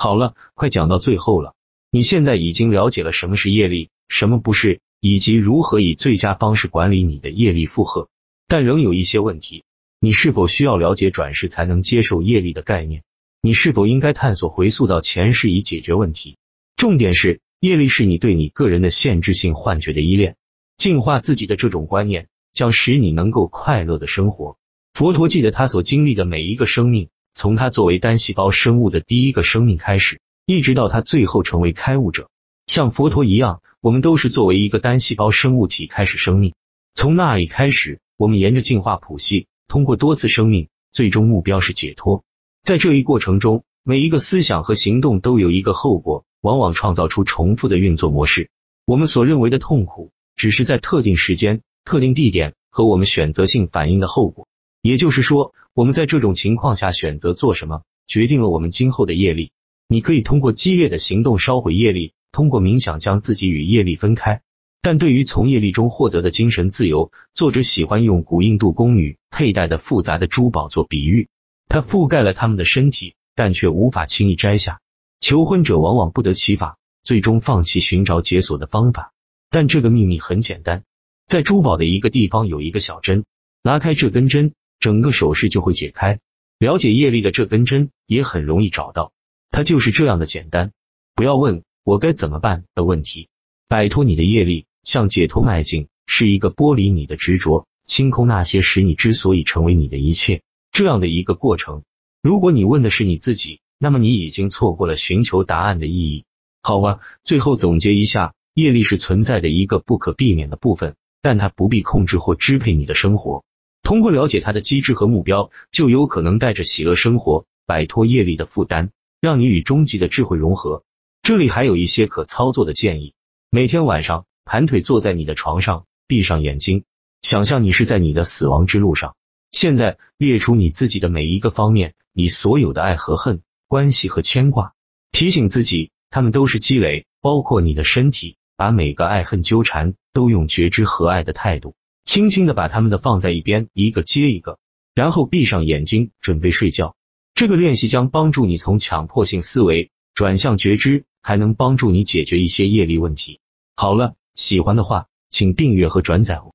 好了，快讲到最后了。你现在已经了解了什么是业力，什么不是，以及如何以最佳方式管理你的业力负荷。但仍有一些问题，你是否需要了解转世才能接受业力的概念？你是否应该探索回溯到前世以解决问题？重点是，业力是你对你个人的限制性幻觉的依恋，净化自己的这种观念，将使你能够快乐的生活。佛陀记得他所经历的每一个生命，从他作为单细胞生物的第一个生命开始。一直到他最后成为开悟者，像佛陀一样，我们都是作为一个单细胞生物体开始生命。从那里开始，我们沿着进化谱系，通过多次生命，最终目标是解脱。在这一过程中，每一个思想和行动都有一个后果，往往创造出重复的运作模式。我们所认为的痛苦，只是在特定时间、特定地点和我们选择性反应的后果。也就是说，我们在这种情况下选择做什么，决定了我们今后的业力。你可以通过激烈的行动烧毁业力，通过冥想将自己与业力分开。但对于从业力中获得的精神自由，作者喜欢用古印度宫女佩戴的复杂的珠宝做比喻。它覆盖了他们的身体，但却无法轻易摘下。求婚者往往不得其法，最终放弃寻找解锁的方法。但这个秘密很简单，在珠宝的一个地方有一个小针，拉开这根针，整个手势就会解开。了解业力的这根针也很容易找到。它就是这样的简单，不要问我该怎么办的问题。摆脱你的业力，向解脱迈进，是一个剥离你的执着，清空那些使你之所以成为你的一切这样的一个过程。如果你问的是你自己，那么你已经错过了寻求答案的意义。好吧，最后总结一下，业力是存在的一个不可避免的部分，但它不必控制或支配你的生活。通过了解它的机制和目标，就有可能带着喜乐生活，摆脱业力的负担。让你与终极的智慧融合。这里还有一些可操作的建议：每天晚上盘腿坐在你的床上，闭上眼睛，想象你是在你的死亡之路上。现在列出你自己的每一个方面，你所有的爱和恨、关系和牵挂，提醒自己，他们都是积累，包括你的身体。把每个爱恨纠缠都用觉知和爱的态度，轻轻的把他们的放在一边，一个接一个，然后闭上眼睛，准备睡觉。这个练习将帮助你从强迫性思维转向觉知，还能帮助你解决一些业力问题。好了，喜欢的话，请订阅和转载哦。